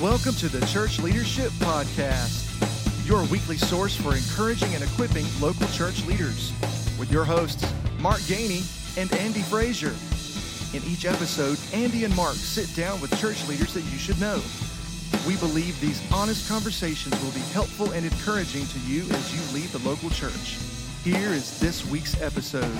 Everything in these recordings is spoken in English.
Welcome to the Church Leadership Podcast, your weekly source for encouraging and equipping local church leaders, with your hosts, Mark Gainey and Andy Frazier. In each episode, Andy and Mark sit down with church leaders that you should know. We believe these honest conversations will be helpful and encouraging to you as you lead the local church. Here is this week's episode.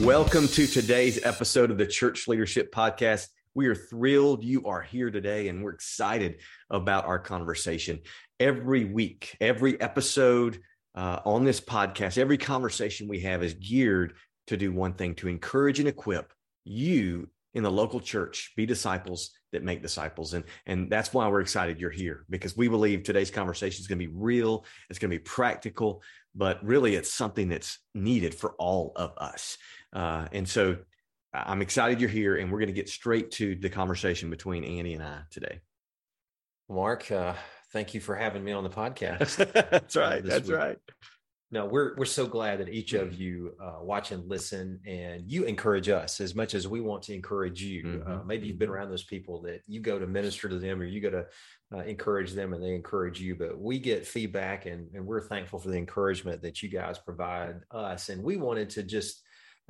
Welcome to today's episode of the Church Leadership Podcast. We are thrilled you are here today and we're excited about our conversation. Every week, every episode uh, on this podcast, every conversation we have is geared to do one thing to encourage and equip you in the local church. Be disciples that make disciples. And and that's why we're excited you're here because we believe today's conversation is going to be real it's going to be practical but really it's something that's needed for all of us. Uh, and so I'm excited you're here, and we're going to get straight to the conversation between Andy and I today. Mark, uh, thank you for having me on the podcast. that's right. Uh, that's week. right. No, we're we're so glad that each of you uh, watch and listen, and you encourage us as much as we want to encourage you. Mm-hmm. Uh, maybe you've been mm-hmm. around those people that you go to minister to them, or you go to uh, encourage them, and they encourage you. But we get feedback, and and we're thankful for the encouragement that you guys provide us. And we wanted to just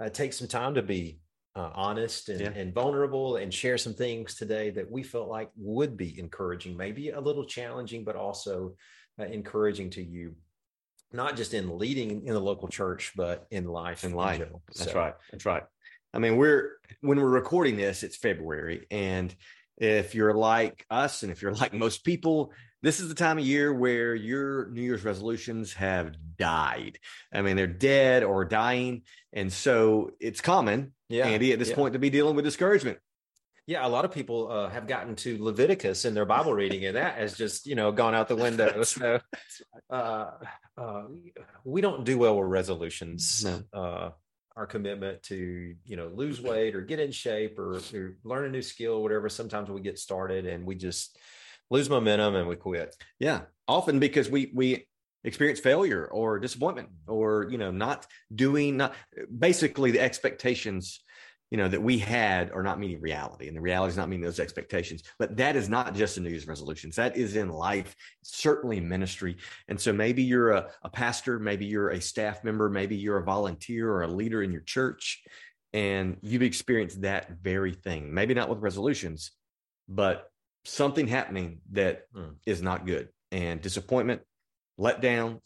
uh, take some time to be uh, honest and, yeah. and, vulnerable and share some things today that we felt like would be encouraging, maybe a little challenging, but also uh, encouraging to you, not just in leading in the local church, but in life. In life. In That's so. right. That's right. I mean, we're, when we're recording this, it's February. And if you're like us and if you're like most people, this is the time of year where your New Year's resolutions have died. I mean, they're dead or dying. And so it's common, yeah, Andy, at this yeah. point to be dealing with discouragement. Yeah, a lot of people uh, have gotten to Leviticus in their Bible reading, and that has just you know gone out the window. so, uh, uh, we don't do well with resolutions. No. Uh, our commitment to you know lose weight or get in shape or, or learn a new skill, whatever. Sometimes we get started and we just lose momentum and we quit. Yeah, often because we we experience failure or disappointment or you know not doing not basically the expectations you know that we had are not meeting reality and the reality is not meeting those expectations. But that is not just in new year's resolutions. That is in life certainly in ministry. And so maybe you're a, a pastor maybe you're a staff member maybe you're a volunteer or a leader in your church and you've experienced that very thing. Maybe not with resolutions but something happening that mm. is not good. And disappointment, letdown,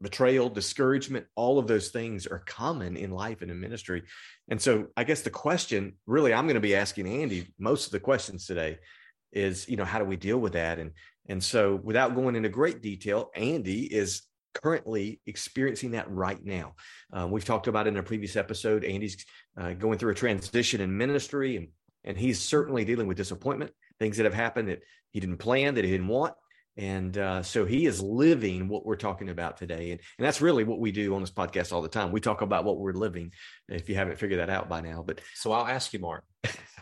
betrayal, discouragement, all of those things are common in life and in ministry. And so I guess the question really I'm going to be asking Andy most of the questions today is, you know, how do we deal with that? And and so without going into great detail, Andy is currently experiencing that right now. Uh, we've talked about in a previous episode, Andy's uh, going through a transition in ministry and and he's certainly dealing with disappointment things that have happened that he didn't plan, that he didn't want. And uh, so he is living what we're talking about today. And, and that's really what we do on this podcast all the time. We talk about what we're living, if you haven't figured that out by now. But so I'll ask you, Mark,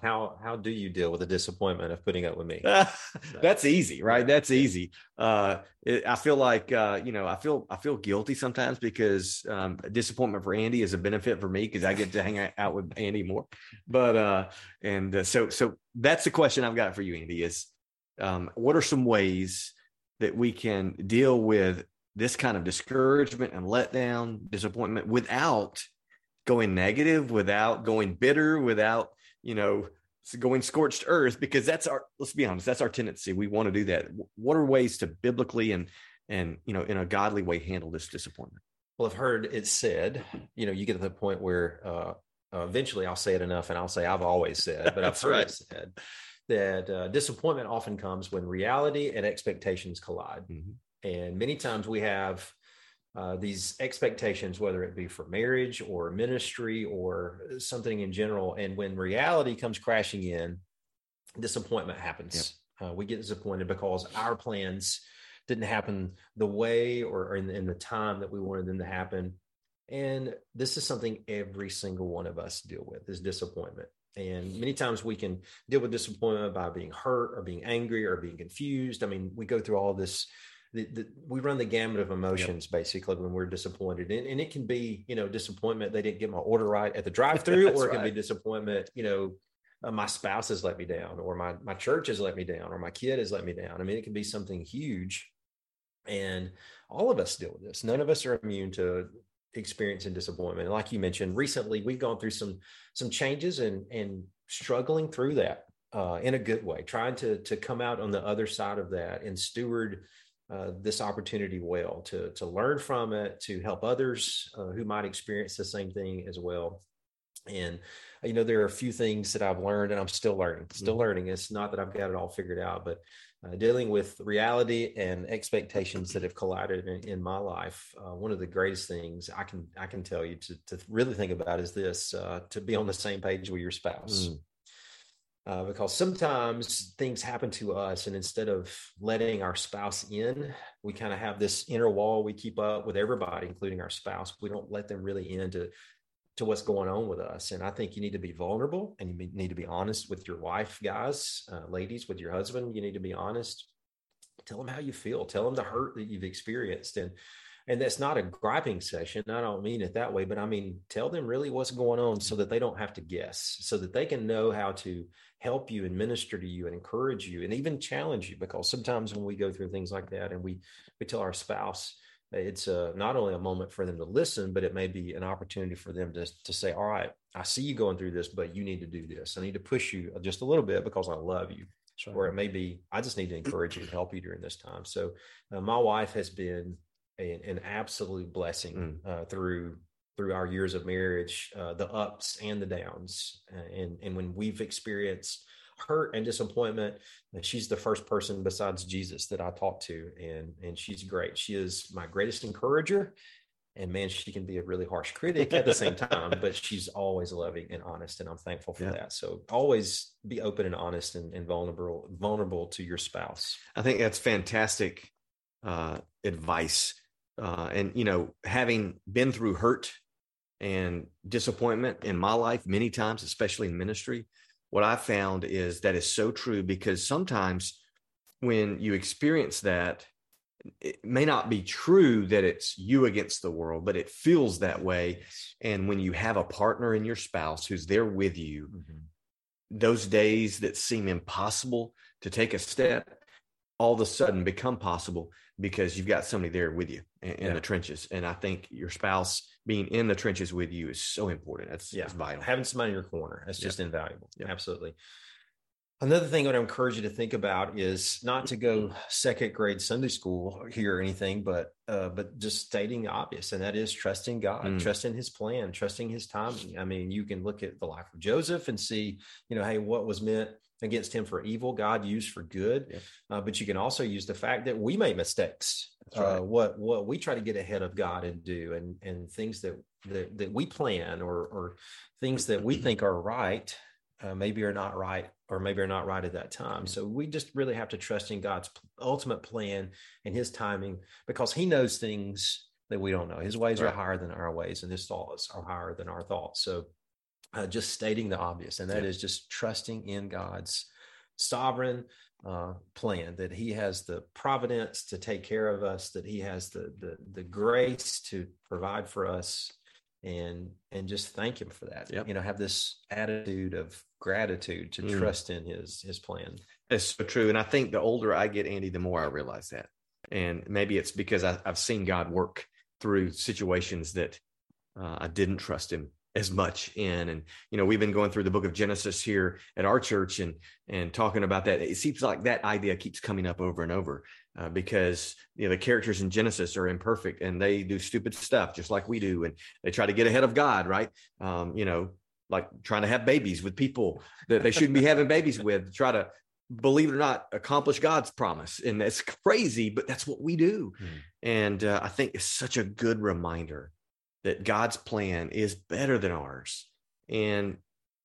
how how do you deal with the disappointment of putting up with me? that's easy, right? That's easy. Uh, it, I feel like uh, you know, I feel I feel guilty sometimes because um, disappointment for Andy is a benefit for me because I get to hang out with Andy more. But uh, and uh, so so that's the question I've got for you, Andy. Is um, what are some ways that we can deal with this kind of discouragement and letdown, disappointment without going negative, without going bitter, without, you know, going scorched earth, because that's our, let's be honest, that's our tendency. We want to do that. What are ways to biblically and, and, you know, in a godly way handle this disappointment? Well, I've heard it said, you know, you get to the point where uh, uh, eventually I'll say it enough and I'll say I've always said, but I've heard right. it said that uh, disappointment often comes when reality and expectations collide. Mm-hmm. And many times we have uh, these expectations, whether it be for marriage or ministry or something in general. And when reality comes crashing in, disappointment happens. Yep. Uh, we get disappointed because our plans didn't happen the way or, in, in the time that we wanted them to happen. And this is something every single one of us deal with is disappointment. And many times we can deal with disappointment by being hurt or being angry or being confused. I mean, we go through all this. The, the, we run the gamut of emotions yep. basically when we're disappointed, and, and, it can be, you know, disappointment they didn't get my order right at the drive-through, or it can right. be disappointment, you know, uh, my spouse has let me down, or my my church has let me down, or my kid has let me down. I mean, it can be something huge, and all of us deal with this. None of us are immune to experiencing disappointment. Like you mentioned, recently we've gone through some some changes and and struggling through that uh, in a good way, trying to to come out on the other side of that and steward uh, this opportunity well to to learn from it, to help others uh, who might experience the same thing as well. And you know, there are a few things that I've learned, and I'm still learning, still mm-hmm. learning. It's not that I've got it all figured out, but uh, dealing with reality and expectations that have collided in, in my life. Uh, one of the greatest things I can I can tell you to to really think about is this: uh, to be on the same page with your spouse. Mm. Uh, because sometimes things happen to us, and instead of letting our spouse in, we kind of have this inner wall we keep up with everybody, including our spouse. We don't let them really in to to what's going on with us. And I think you need to be vulnerable and you need to be honest with your wife, guys, uh, ladies, with your husband. You need to be honest. Tell them how you feel. Tell them the hurt that you've experienced. And and that's not a griping session. I don't mean it that way, but I mean tell them really what's going on so that they don't have to guess, so that they can know how to help you and minister to you and encourage you and even challenge you. Because sometimes when we go through things like that and we we tell our spouse, it's a, not only a moment for them to listen, but it may be an opportunity for them to, to say, all right, I see you going through this, but you need to do this. I need to push you just a little bit because I love you. Right. Or it may be, I just need to encourage you and help you during this time. So uh, my wife has been a, an absolute blessing mm. uh, through through our years of marriage, uh, the ups and the downs. and, and when we've experienced hurt and disappointment. And she's the first person besides Jesus that I talk to, and and she's great. She is my greatest encourager, and man, she can be a really harsh critic at the same time. but she's always loving and honest, and I'm thankful for yeah. that. So always be open and honest and, and, vulnerable vulnerable to your spouse. I think that's fantastic uh, advice. Uh, and you know, having been through hurt and disappointment in my life many times, especially in ministry, what I found is that is so true because sometimes when you experience that, it may not be true that it's you against the world, but it feels that way. And when you have a partner in your spouse who's there with you, mm-hmm. those days that seem impossible to take a step, all of a sudden become possible because you've got somebody there with you in, in yeah. the trenches. And I think your spouse being in the trenches with you is so important. That's, yeah. That's vital. Having somebody in your corner, that's just invaluable. Absolutely. Another thing I would encourage you to think about is not to go second grade Sunday school here or anything, but uh, but just stating the obvious, and that is trusting God, mm. trusting His plan, trusting His timing. I mean, you can look at the life of Joseph and see, you know, hey, what was meant against him for evil, God used for good. Yeah. Uh, but you can also use the fact that we make mistakes. Right. Uh, what what we try to get ahead of God and do, and and things that that, that we plan or or things that we think are right, uh, maybe are not right, or maybe are not right at that time. So we just really have to trust in God's ultimate plan and His timing because He knows things that we don't know. His ways right. are higher than our ways, and His thoughts are higher than our thoughts. So uh, just stating the obvious, and that yeah. is just trusting in God's sovereign uh, plan that He has the providence to take care of us, that He has the the, the grace to provide for us, and and just thank Him for that. Yep. You know, have this attitude of gratitude to mm. trust in His His plan. It's so true, and I think the older I get, Andy, the more I realize that, and maybe it's because I, have seen God work through situations that uh, I didn't trust Him as much in. And you know we've been going through the book of genesis here at our church and and talking about that. It seems like that idea keeps coming up over and over uh, because you know the characters in genesis are imperfect and they do stupid stuff just like we do. And they try to get ahead of god right? Um, you know like trying to have babies with people that they shouldn't be having babies with try to believe it or not accomplish god's promise. And it's crazy but that's what we do. Mm. and uh, i think it's such a good reminder that God's plan is better than ours. And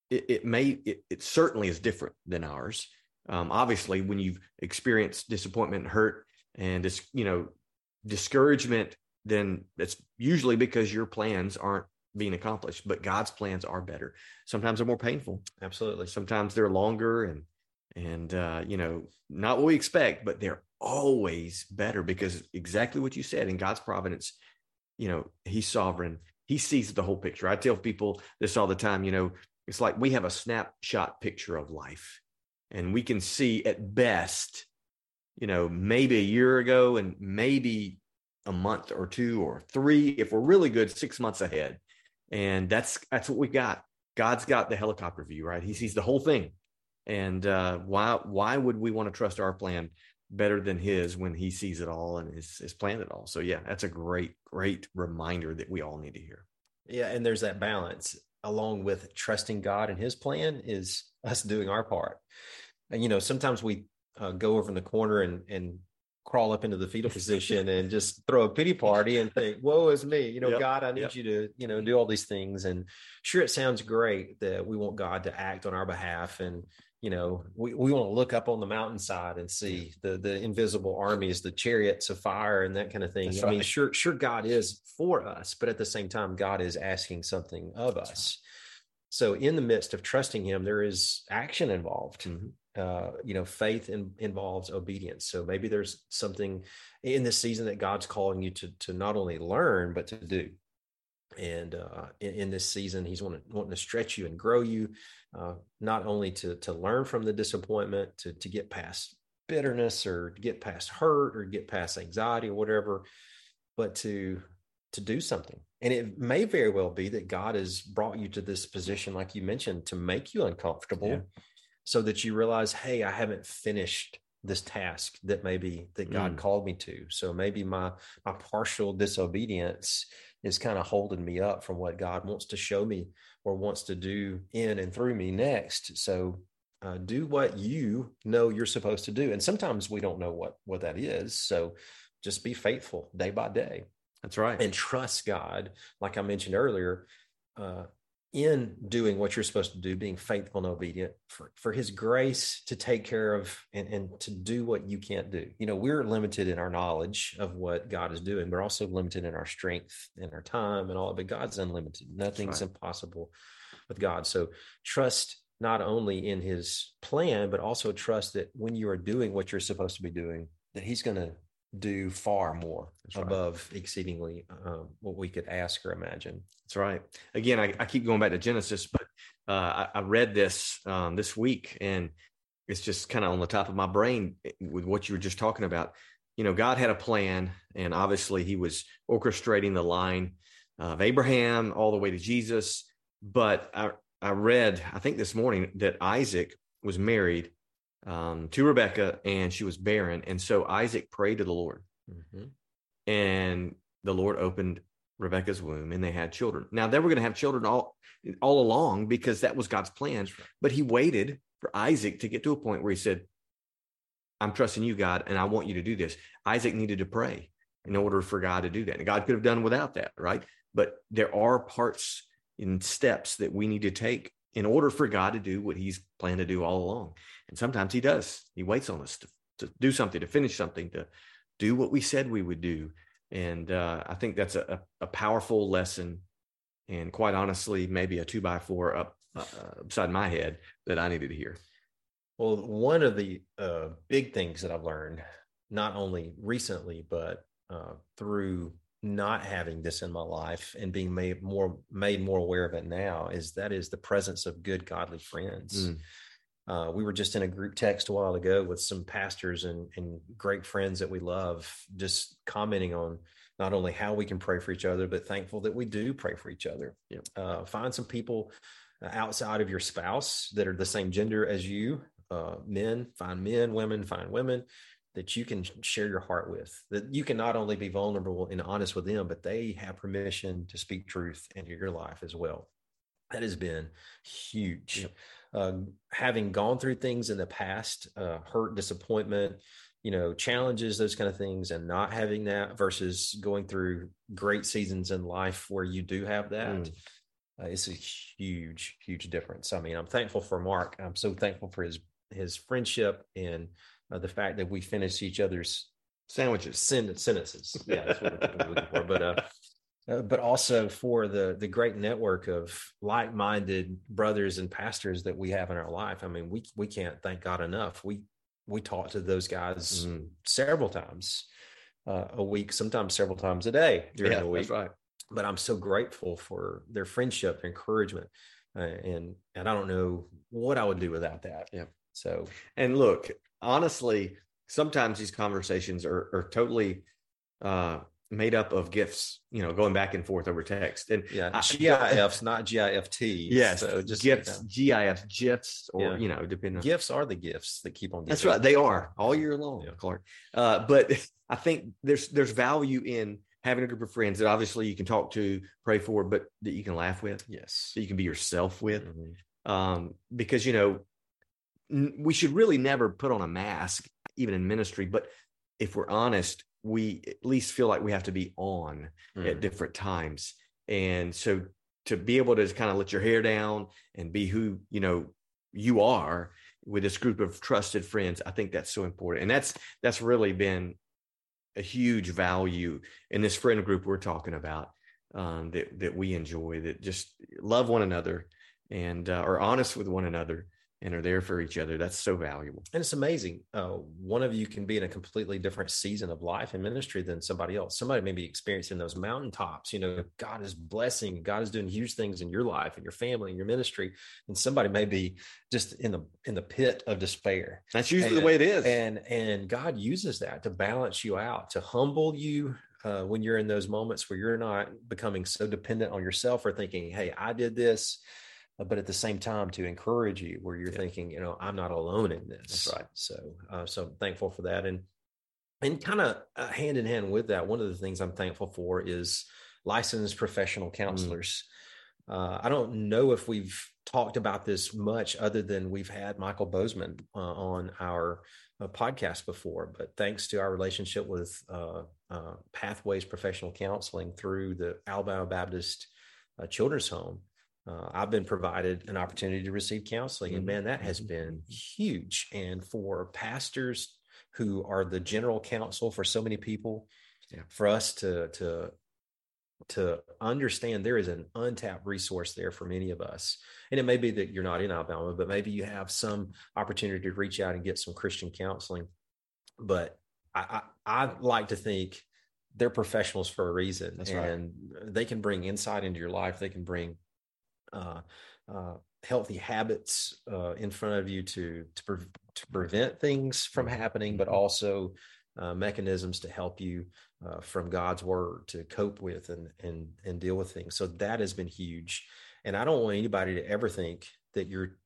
it, it may, it, it, certainly is different than ours. Um, obviously, when you've experienced disappointment and hurt and this, you know, discouragement, then it's usually because your plans aren't being accomplished, but God's plans are better. Sometimes they're more painful. Absolutely. Sometimes they're longer and, and, uh, you know, not what we expect, but they're always better because exactly what you said in God's providence, you know, he's sovereign. He sees the whole picture. I tell people this all the time, you know, it's like we have a snapshot picture of life and we can see at best you know maybe a year ago and maybe a month or two or three if we're really good six months ahead and that's that's what we got god's got the helicopter view right he sees the whole thing and uh, why why would we want to trust our plan better than his when he sees it all and is, is planned it all so yeah that's a great great reminder that we all need to hear yeah and there's that balance along with trusting God and his plan is us doing our part. And, you know, sometimes we uh, go over in the corner and, and crawl up into the fetal position and just throw a pity party and think, woe is me, you know, yep, God, I need yep. you to, you know, do all these things. And sure, it sounds great that we want God to act on our behalf and, you know we, we want to look up on the mountainside and see the the invisible armies the chariots of fire and that kind of thing That's i right. mean sure sure god is for us but at the same time god is asking something of That's us right. so in the midst of trusting him there is action involved mm-hmm. uh, you know faith in, involves obedience so maybe there's something in this season that god's calling you to to not only learn but to do and uh, in, in, this season he's wanting, wanting to stretch you and grow you uh, not only to to learn from the disappointment to to get past bitterness or get past hurt or get past anxiety or whatever but to to do something and it may very well be that god has brought you to this position like you mentioned to make you uncomfortable yeah. so that you realize hey i haven't finished this task that maybe that god mm. called me to so maybe my my partial disobedience is kind of holding me up from what God wants to show me or wants to do in and through me next. So uh, do what you know you're supposed to do. And sometimes we don't know what what that is. So just be faithful day by day. That's right. And trust God, like I mentioned earlier. Uh, in doing what you're supposed to do, being faithful and obedient, for, for his grace to take care of and, and to do what you can't do. You know, we're limited in our knowledge of what God is doing. We're also limited in our strength and our time and all, but God's unlimited. Nothing's right. impossible with God. So trust not only in his plan, but also trust that when you are doing what you're supposed to be doing, that he's going to do far more That's above exceedingly um, what we could ask or imagine. That's right. Again, I, I keep going back to Genesis, but uh, I, I, read this um, this week, and it's just kind of on the top of my brain eh, with what you were just talking about. You know, God had a plan, and obviously, He was orchestrating the line of Abraham all the way to Jesus. But I, I read, I think this morning, that Isaac was married um, to Rebecca, and she was barren. And so Isaac prayed to the Lord, mm-hmm. and the Lord opened Rebecca's womb, and they had children. Now they were going to have children all all along because that was God's plan. But He waited for Isaac to get to a point where He said, "I'm trusting you, God, and I want you to do this." Isaac needed to pray in order for God to do that, and God could have done without that, right? But there are parts and steps that we need to take in order for God to do what He's planned to do all along. And sometimes He does. He waits on us to, to do something, to finish something, to do what we said we would do. And uh, I think that's a, a, powerful lesson. And quite honestly, maybe a two by four up uh, upside my head that I needed to hear. Well, one of the uh, big things that I've learned, not only recently, but uh, through not having this in my life and being made more made more aware of it now is that is the presence of good godly friends. Mm. Uh, we were just in a group text a while ago with some pastors and, and great friends that we love, just commenting on not only how we can pray for each other, but thankful that we do pray for each other. Yep. Uh, find some people uh, outside of your spouse that are the same gender as you. Uh, men, find men, women, find women that you can share your heart with, that you can not only be vulnerable and honest with them, but they have permission to speak truth into your life as well. That has been huge. Yep. Uh, having gone through things in the past, uh, hurt, disappointment, you know, challenges, those kind of things, and not having that versus going through great seasons in life where you do have that. Mm. Uh, it's a huge, huge difference. I mean, I'm thankful for Mark. I'm so thankful for his his friendship and uh, the fact that we finish each other's sandwiches, sen- sentences. Yeah, that's what I'm looking for. But uh, uh, but also for the the great network of like-minded brothers and pastors that we have in our life. I mean, we we can't thank God enough. We we talk to those guys mm. several times uh, a week, sometimes several times a day during yeah, the week. Right. But I'm so grateful for their friendship, encouragement, uh, and and I don't know what I would do without that. Yeah. So And look, honestly, sometimes these conversations are, are totally uh, made up of gifts, you know, going back and forth over text. And yeah, I- GIFs, not GIFT. yes, so just gifts, you GIFs, GIFs, or, Yeah. you know, depending know, on. gifts are the gifts that keep on. That's right. They are all year long, Yeah. Clark. Uh, but I think there's there's value in having a group of friends that obviously you can talk to, pray for, but that you can laugh with, Yes. that you can be yourself with. Mhm. um, because you know we should really never put on a mask even in ministry but if we're honest we at least feel like we have to be on at Mm. different times. And so to be able to kind of let your hair down and be who you know you are with this group of trusted friends i think that's so important. And that's that's really been a huge value in this friend group we're talking about um, that that we enjoy that just love one another and uh, are honest with one another and are there for each other. That's so valuable. And it's amazing. Uh, one of you can be in a completely different season of life and ministry than somebody else. Somebody may be experiencing those mountaintops. You know, God is blessing, God is doing huge things in your life and your family and your ministry. And somebody may be just in the in the pit of despair. That's usually And- the way it is. And and God uses that to balance you out, to humble you uh, when you're in those moments where you're not becoming so dependent on yourself or thinking, "Hey, I did this." Uh, But at the same time, to encourage you, where you're Yeah. thinking, you know, I'm not alone in this. That's right. So, uh, so I'm thankful for that, and and kind of uh, hand in hand with that, one of the things I'm thankful for is licensed professional counselors. Uh, I don't know if we've talked about this much other than we've had Michael Bozeman uh, on our uh, podcast before, but thanks to our relationship with uh, uh, Pathways Professional Counseling through the Alabama Baptist uh, Children's Home, uh, I've been provided an opportunity to receive counseling. And Mhm. man, that has been huge. And for pastors who are the general counsel for so many people, Yeah. for us to to to understand there is an untapped resource there for many of us. And it may be that you're not in Alabama, but maybe you have some opportunity to reach out and get some Christian counseling. But I, I, I like to think they're professionals for a reason, That's right. and they can bring insight into your life. They can bring uh, uh, healthy habits uh, in front of you to to, pre- to prevent things from happening, but also uh, mechanisms to help you uh, from God's word to cope with and and and deal with things. So that has been huge, and I don't want anybody to ever think that you're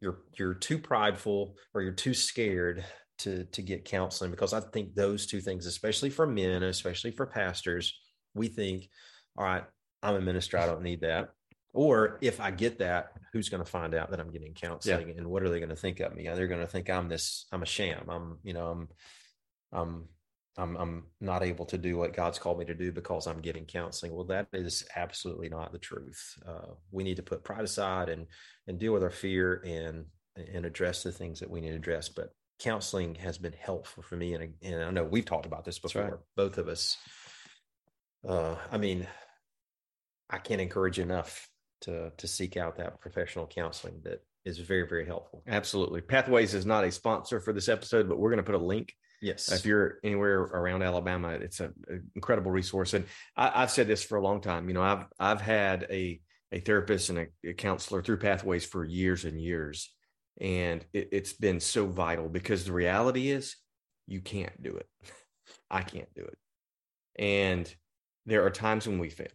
you're you're too prideful or you're too scared to to get counseling because I think those two things, especially for men, especially for pastors, we think, all right, I'm a minister, I don't need that. Or if I get that, who's going to find out that I'm getting counseling, and what are they going to think of me? They're going to think I'm this, I'm a sham. I'm, you know, I'm, I'm, I'm, I'm not able to do what God's called me to do because I'm getting counseling. Well, that is absolutely not the truth. Uh, we need to put pride aside and and deal with our fear and and address the things that we need to address. But counseling has been helpful for me, and and I know we've talked about this That's right. before, both of us. Uh, I mean, I can't encourage enough to to seek out that professional counseling that is very very helpful. Absolutely. Pathways is not a sponsor for this episode, but we're going to put a link Yes, if you're anywhere around Alabama, it's an incredible resource. And I, I've said this for a long time. You know, I've I've had a a therapist and a, a counselor through Pathways for years and years, and it, it's been so vital because the reality is you can't do it. I can't do it, and there are times when we fail.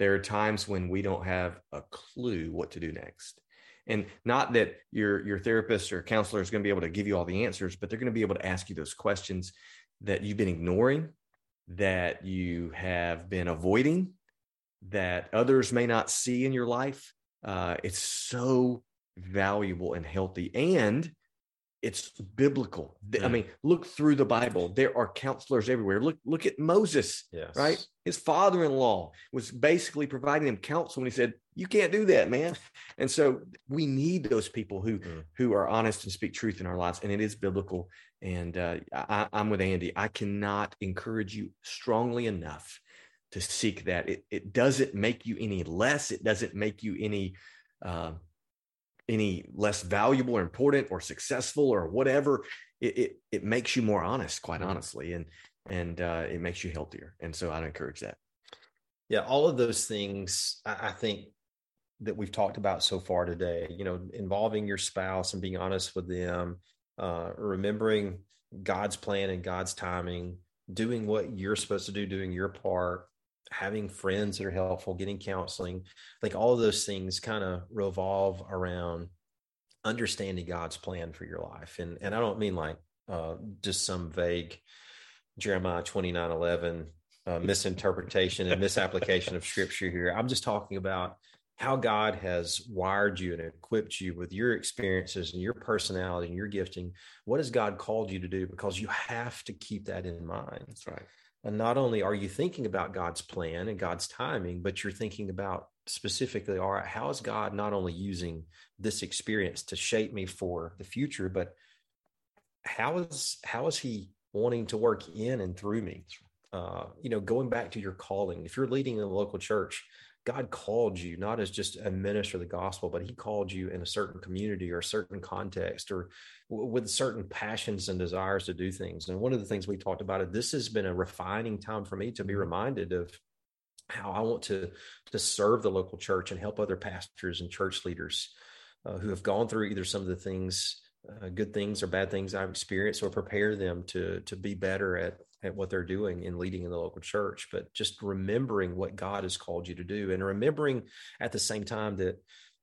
There are times when we don't have a clue what to do next. And not that your your therapist or counselor is going to be able to give you all the answers, but they're going to be able to ask you those questions that you've been ignoring, that you have been avoiding, that others may not see in your life. Uh, it's so valuable and healthy, and it's biblical. I Mm. mean, look through the Bible. There are counselors everywhere. Look, look at Moses yes, right? His father-in-law was basically providing him counsel when he said, "You can't do that, man." And so we need those people who Mm. who are honest and speak truth in our lives, and it is biblical. And uh, I, I'm with Andy. I cannot encourage you strongly enough to seek that. It it doesn't make you any less. It doesn't make you any. Uh, any less valuable or important or successful or whatever it, it it makes you more honest quite Mhm. honestly and and uh, it makes you healthier. And so I'd encourage that. yeah all of those things i, I think that we've talked about so far today, you know, involving your spouse and being honest with them, uh, remembering God's plan and God's timing, doing what you're supposed to do, doing your part, having friends that are helpful, getting counseling. Think all of those things kind of revolve around understanding God's plan for your life. And and I don't mean like uh, just some vague Jeremiah 29 11 uh, misinterpretation and misapplication of scripture here. I'm just talking about how God has wired you and equipped you with your experiences and your personality and your gifting. What has God called you to do? Because you have to keep that in mind. That's right. And not only are you thinking about God's plan and God's timing, but you're thinking about specifically, all right, how is God not only using this experience to shape me for the future, but how is how is He wanting to work in and through me? Uh, you know, going back to your calling, if you're leading in a local church, God called you not as just a minister of the gospel, but He called you in a certain community or a certain context or w- with certain passions and desires to do things. And one of the things we talked about it, this has been a refining time for me to be mm-hmm. reminded of how I want to to serve the local church and help other pastors and church leaders uh, who have gone through either some of the things, uh, good things or bad things I've experienced, or prepare them to to be better at at what they're doing in leading in the local church, but just remembering what God has called you to do and remembering at the same time that,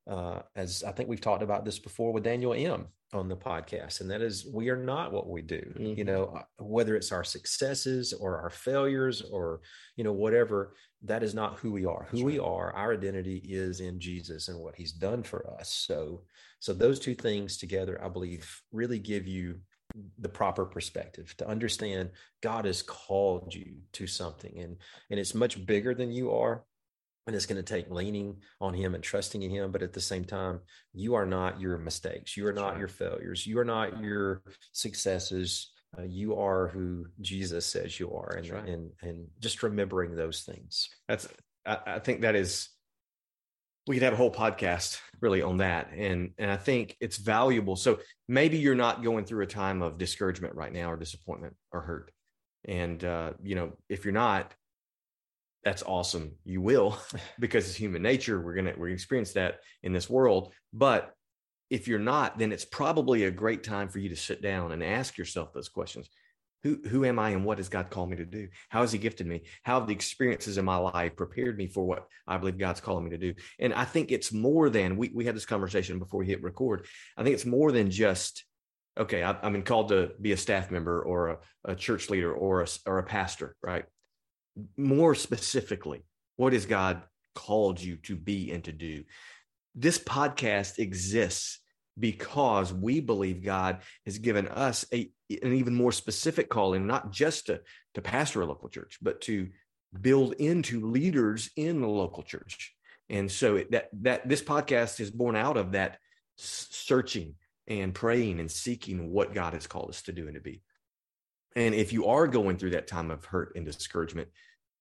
uh, as I think we've talked about this before with Daniel M on the podcast, and that is we are not what we do, mm-hmm. you know, uh, whether it's our successes or our failures or, you know, whatever, that is not who we are. Who we are, our identity is in Jesus and what he's done for us. So, so those two things together, I believe, really give you the proper perspective to understand God has called you to something and and it's much bigger than you are and it's going to take leaning on him and trusting in him but at the same time you are not your mistakes. You are not your failures. You are not your successes. Uh, you are who Jesus says you are and right. and and just remembering those things. That's I, I think that is we could have a whole podcast really on that. And and i think it's valuable. So maybe you're not going through a time of discouragement right now or disappointment or hurt. And uh, you know if you're not that's awesome. You will because it's human nature. We're gonna we're gonna experience that in this world. But if you're not then it's probably a great time for you to sit down and ask yourself those questions who, who am I and what has God called me to do? How has He gifted me? How have the experiences in my life prepared me for what I believe God's calling me to do? And I think it's more than we, we had this conversation before we hit record. I think it's more than just, okay, I, I'm called to be a staff member or a, a church leader or a, or a pastor, right? More specifically, what has God called you to be and to do? This podcast exists because we believe God has given us a, an even more specific calling, not just to, to pastor a local church, but to build into leaders in the local church. And so it, that that this podcast is born out of that searching and praying and seeking what God has called us to do and to be. And if you are going through that time of hurt and discouragement,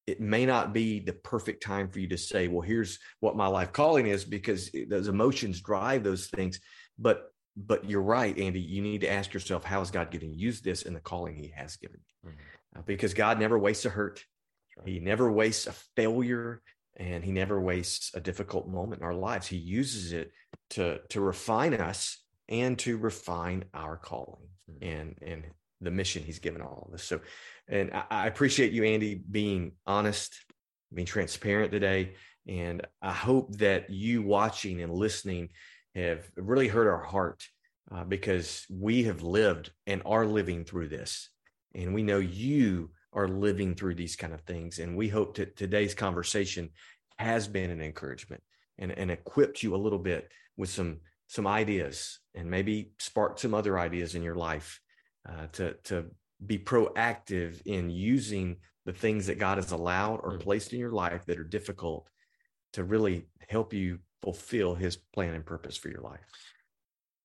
it may not be the perfect time for you to say, well, here's what my life calling is, because those emotions drive those things. But but you're right, Andy. You need to ask yourself, how is God going to use this in the calling He has given? Mm-hmm. Uh, because God never wastes a hurt. Right. He never wastes a failure, and He never wastes a difficult moment in our lives. He uses it to to refine us and to refine our calling mm-hmm. and and the mission He's given all of us. So, and I, I appreciate you, Andy, being honest, being transparent today, and I hope that you watching and listening have really hurt our heart uh, because we have lived and are living through this. And we know you are living through these kind of things. And we hope that today's conversation has been an encouragement and, and equipped you a little bit with some some ideas and maybe sparked some other ideas in your life uh, to to be proactive in using the things that God has allowed or mm. placed in your life that are difficult to really help you fulfill his plan and purpose for your life.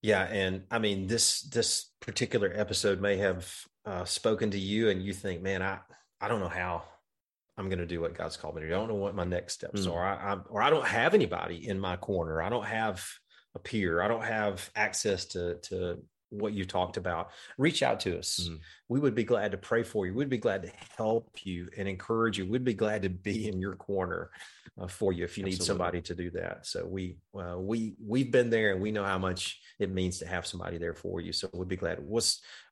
Yeah, and I mean this this particular episode may have uh, spoken to you, and you think, man, I I don't know how I'm going to do what God's called me to. do. I don't know what my next steps mm. are, I, I, or I don't have anybody in my corner. I don't have a peer. I don't have access to to what you talked about, reach out to us. Mhm. We would be glad to pray for you. We'd be glad to help you and encourage you. We'd be glad to be in your corner uh, for you if you need somebody to do that. So we uh, we we've been there and we know how much it means to have somebody there for you. So we'd be glad. We'll,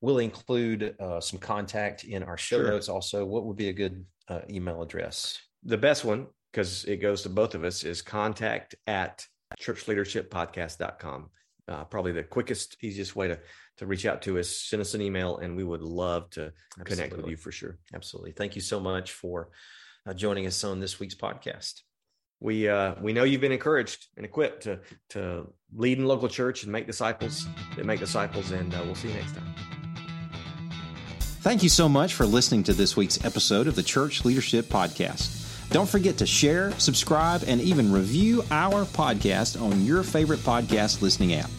we'll include uh, some contact in our show Sure. notes. Also, what would be a good uh, email address? The best one, because it goes to both of us, is contact at churchleadershippodcast.com. Uh, probably the quickest, easiest way to to reach out to us. Send us an email, and we would love to connect with you for sure. Absolutely. Thank you so much for uh, joining us on this week's podcast. We uh, we know you've been encouraged and equipped to to lead in local church and make disciples that make disciples, and uh, we'll see you next time. Thank you so much for listening to this week's episode of the Church Leadership Podcast. Don't forget to share, subscribe, and even review our podcast on your favorite podcast listening app.